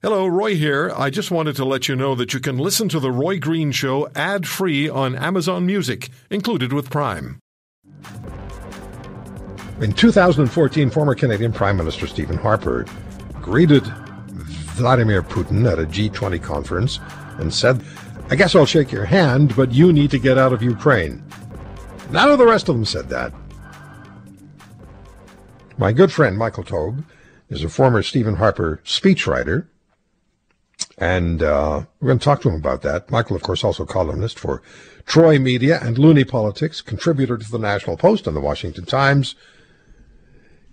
Hello, Roy here. I just wanted to let you know that you can listen to The Roy Green Show ad free on Amazon Music, included with Prime. In 2014, former Canadian Prime Minister Stephen Harper greeted Vladimir Putin at a G20 conference and said, I guess I'll shake your hand, but you need to get out of Ukraine. None of the rest of them said that. My good friend Michael Taube is a former Stephen Harper speechwriter and uh, we're going to talk to him about that. Michael, of course, also columnist for Troy Media and Loonie Politics, contributor to the National Post and the Washington Times.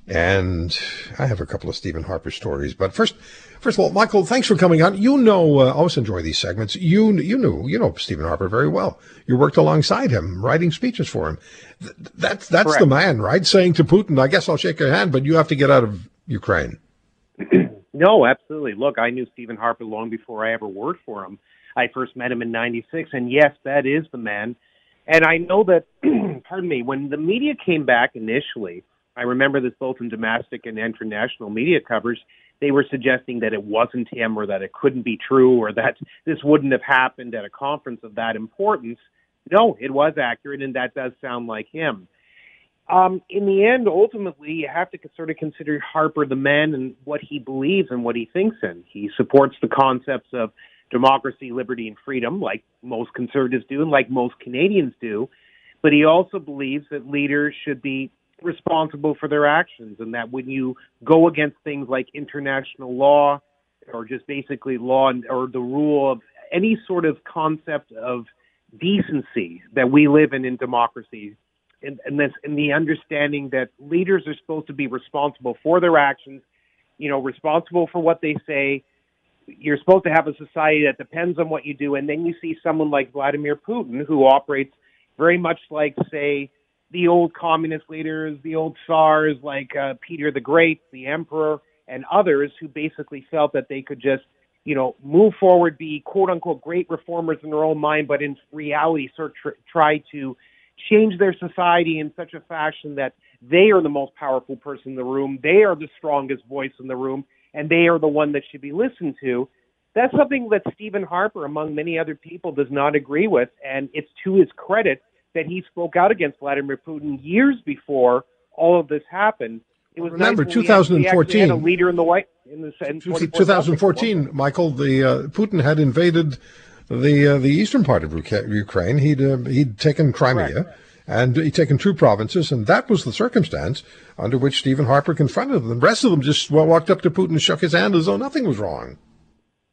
And I have a couple of Stephen Harper stories. But first, first of all, Michael, thanks for coming on. You know, uh, I always enjoy these segments. You, you knew, you know Stephen Harper very well. You worked alongside him, writing speeches for him. Th- that's that's Correct. the man, right? Saying to Putin, "I guess I'll shake your hand, but you have to get out of Ukraine." No, absolutely. Look, I knew Stephen Harper long before I ever worked for him. I first met him in 96, and yes, that is the man. And I know that, pardon me, when the media came back initially, I remember this both in domestic and international media coverage, they were suggesting that it wasn't him or that it couldn't be true or that this wouldn't have happened at a conference of that importance. No, it was accurate, and that does sound like him. Um, in the end, ultimately, you have to sort of consider Harper the man and what he believes and what he thinks in. He supports the concepts of democracy, liberty, and freedom, like most conservatives do and like most Canadians do. But he also believes that leaders should be responsible for their actions and that when you go against things like international law or just basically law and, or the rule of any sort of concept of decency that we live in in democracy, and, and this and the understanding that leaders are supposed to be responsible for their actions, you know, responsible for what they say. You're supposed to have a society that depends on what you do, and then you see someone like Vladimir Putin who operates very much like, say, the old communist leaders, the old czars like uh, Peter the Great, the Emperor, and others who basically felt that they could just, you know, move forward, be quote unquote great reformers in their own mind, but in reality, sort of tr- try to change their society in such a fashion that they are the most powerful person in the room, they are the strongest voice in the room, and they are the one that should be listened to. That's something that Stephen Harper, among many other people, does not agree with, and it's to his credit that he spoke out against Vladimir Putin years before all of this happened. It was remember nice 2014 had, a leader in the white in the in 2014. Michael, the uh, Putin had invaded the uh, the eastern part of Ukraine. He'd uh, he'd taken Crimea. Right. And he'd taken two provinces, and that was the circumstance under which Stephen Harper confronted them. The rest of them just walked up to Putin and shook his hand as though nothing was wrong.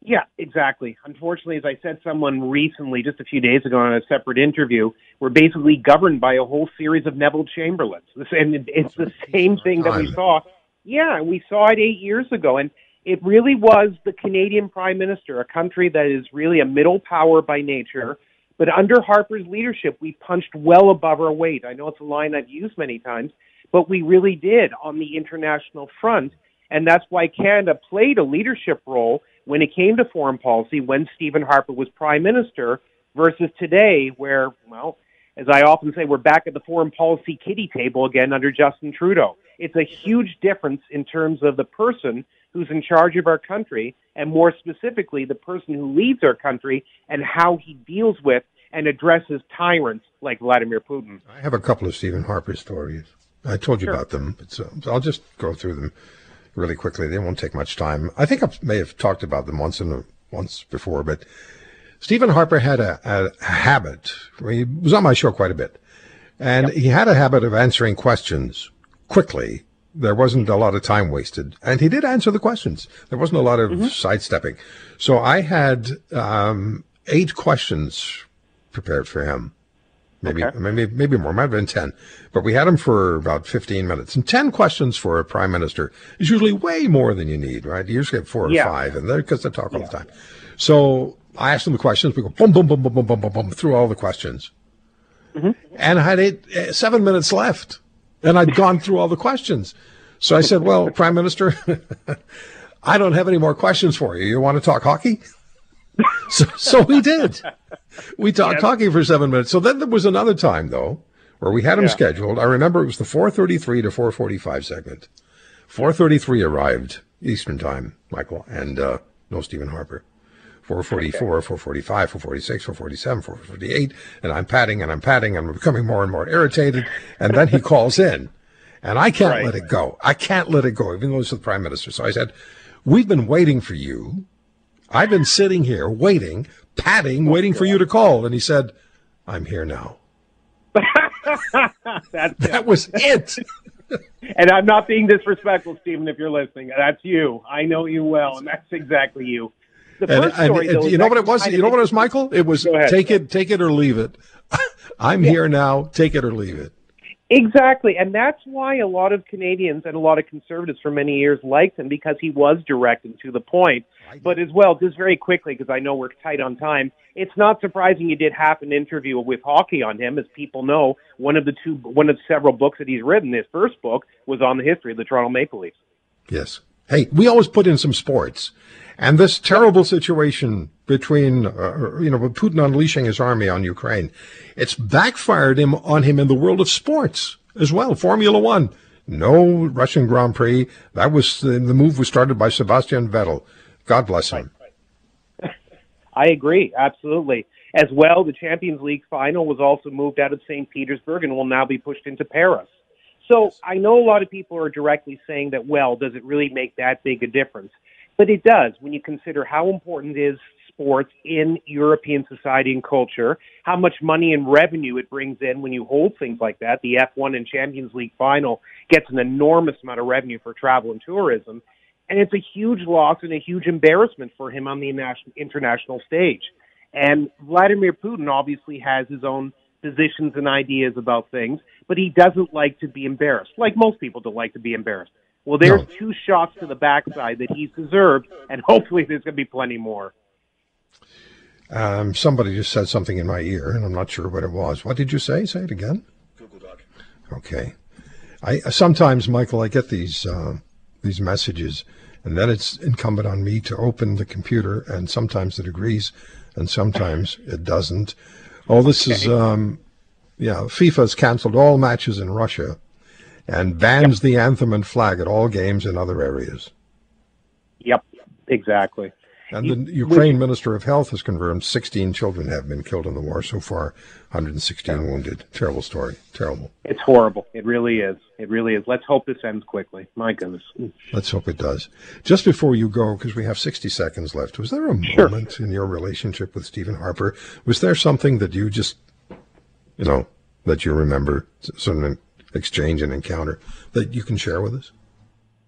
Yeah, exactly. Unfortunately, as I said someone recently, just a few days ago on a separate interview, we're basically governed by a whole series of Neville Chamberlains. And it's the same thing that we saw. Yeah, we saw it eight years ago. And it really was the Canadian Prime Minister, a country that is really a middle power by nature. But under Harper's leadership, we punched well above our weight. I know it's a line I've used many times, but we really did on the international front. And that's why Canada played a leadership role when it came to foreign policy when Stephen Harper was Prime Minister versus today, where, well, as I often say, we're back at the foreign policy kitty table again under Justin Trudeau. It's a huge difference in terms of the person who's in charge of our country, and more specifically, the person who leads our country and how he deals with and addresses tyrants like Vladimir Putin. I have a couple of Stephen Harper stories. I told you sure. about them, but so, I'll just go through them really quickly. They won't take much time. I think I may have talked about them once in a, once before, but Stephen Harper had a, a habit. He was on my show quite a bit, and yep. he had a habit of answering questions quickly there wasn't a lot of time wasted. And he did answer the questions. There wasn't a lot of mm-hmm. sidestepping. So I had um, eight questions prepared for him. Maybe, okay. maybe, maybe more. Might have been 10. But we had him for about 15 minutes. And 10 questions for a prime minister is usually way more than you need, right? You usually get four or yeah. five, and because they talk all yeah. the time. So I asked them the questions. We go boom, boom, boom, boom, boom, boom, boom, boom through all the questions. Mm-hmm. And I had eight, eh, seven minutes left, and I'd gone through all the questions. So I said, "Well, Prime Minister, I don't have any more questions for you. You want to talk hockey?" so, so we did. We talked yep. hockey for seven minutes. So then there was another time though where we had him yeah. scheduled. I remember it was the 4:33 to 4:45 segment. 4:33 arrived Eastern time, Michael, and uh, no Stephen Harper. 444, 445, 446, 447, 448, and I'm patting and I'm patting and I'm becoming more and more irritated. And then he calls in. And I can't Right. let it go. I can't let it go, even though it's the prime minister. So I said, We've been waiting for you. I've been sitting here waiting, patting, oh, waiting for you to call. And he said, I'm here now. That was it. And I'm not being disrespectful, Stephen, if you're listening. That's you. I know you well, and that's exactly you. The first and- story, and though, you know what it was? You know what it was. Michael? It was ahead. take it, take it or leave it. I'm here now. Take it or leave it. Exactly, and that's why a lot of Canadians and a lot of conservatives for many years liked him because he was direct and to the point. But as well, just very quickly, because I know we're tight on time, it's not surprising you did half an interview with hockey on him. As people know, one of the two, one of several books that he's written, his first book was on the history of the Toronto Maple Leafs. Yes. Hey, we always put in some sports, and this terrible situation between, uh, you know, Putin unleashing his army on Ukraine, it's backfired him on him in the world of sports as well. Formula One, no Russian Grand Prix. That was the, the move was started by Sebastian Vettel. God bless him. I agree, absolutely. As well, the Champions League final was also moved out of St. Petersburg and will now be pushed into Paris. So I know a lot of people are directly saying that, well, does it really make that big a difference? But it does when you consider how important is sports in European society and culture, how much money and revenue it brings in when you hold things like that. The F1 and Champions League final gets an enormous amount of revenue for travel and tourism. And it's a huge loss and a huge embarrassment for him on the international stage. And Vladimir Putin obviously has his own positions and ideas about things, but he doesn't like to be embarrassed, like most people don't like to be embarrassed. Well, there's No. two shots to the backside that he's deserved, and hopefully there's going to be plenty more. Um, somebody just said something in my ear, and I'm not sure what it was. What did you say? Say it again. Google Doc. Okay. I sometimes, Michael, I get these uh, these messages, and then it's incumbent on me to open the computer, and sometimes it agrees, and sometimes it doesn't. Oh, this is um, yeah. FIFA's canceled all matches in Russia, and bans the anthem and flag at all games in other areas. Yep, exactly. And the Ukraine Minister of Health has confirmed 16 children have been killed in the war so far, 116 wounded. Terrible story. Terrible. It's horrible. It really is. It really is. Let's hope this ends quickly. My goodness. Let's hope it does. Just before you go, because we have 60 seconds left, was there a Sure. moment in your relationship with Stephen Harper? Was there something that you just, you know, that you remember, s- sort of an exchange and encounter that you can share with us?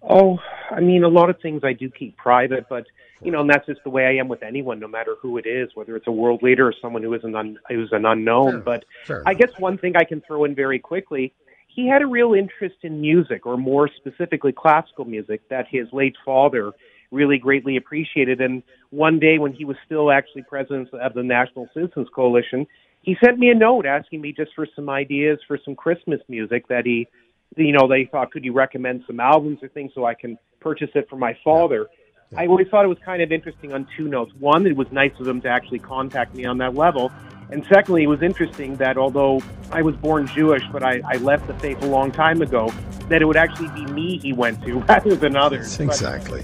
Oh, I mean, a lot of things I do keep private, but you know, and that's just the way I am with anyone, no matter who it is, whether it's a world leader or someone who is an un, who's an unknown. Fair but Fair I guess one thing I can throw in very quickly, he had a real interest in music, or more specifically, classical music, that his late father really greatly appreciated. And one day, when he was still actually president of the National Citizens Coalition, he sent me a note asking me just for some ideas for some Christmas music that he, you know, they thought, could you recommend some albums or things so I can purchase it for my father? I always thought it was kind of interesting on two notes. One, it was nice of them to actually contact me on that level. And secondly, it was interesting that although I was born Jewish, but I, I left the faith a long time ago, that it would actually be me he went to rather than others. But- Exactly.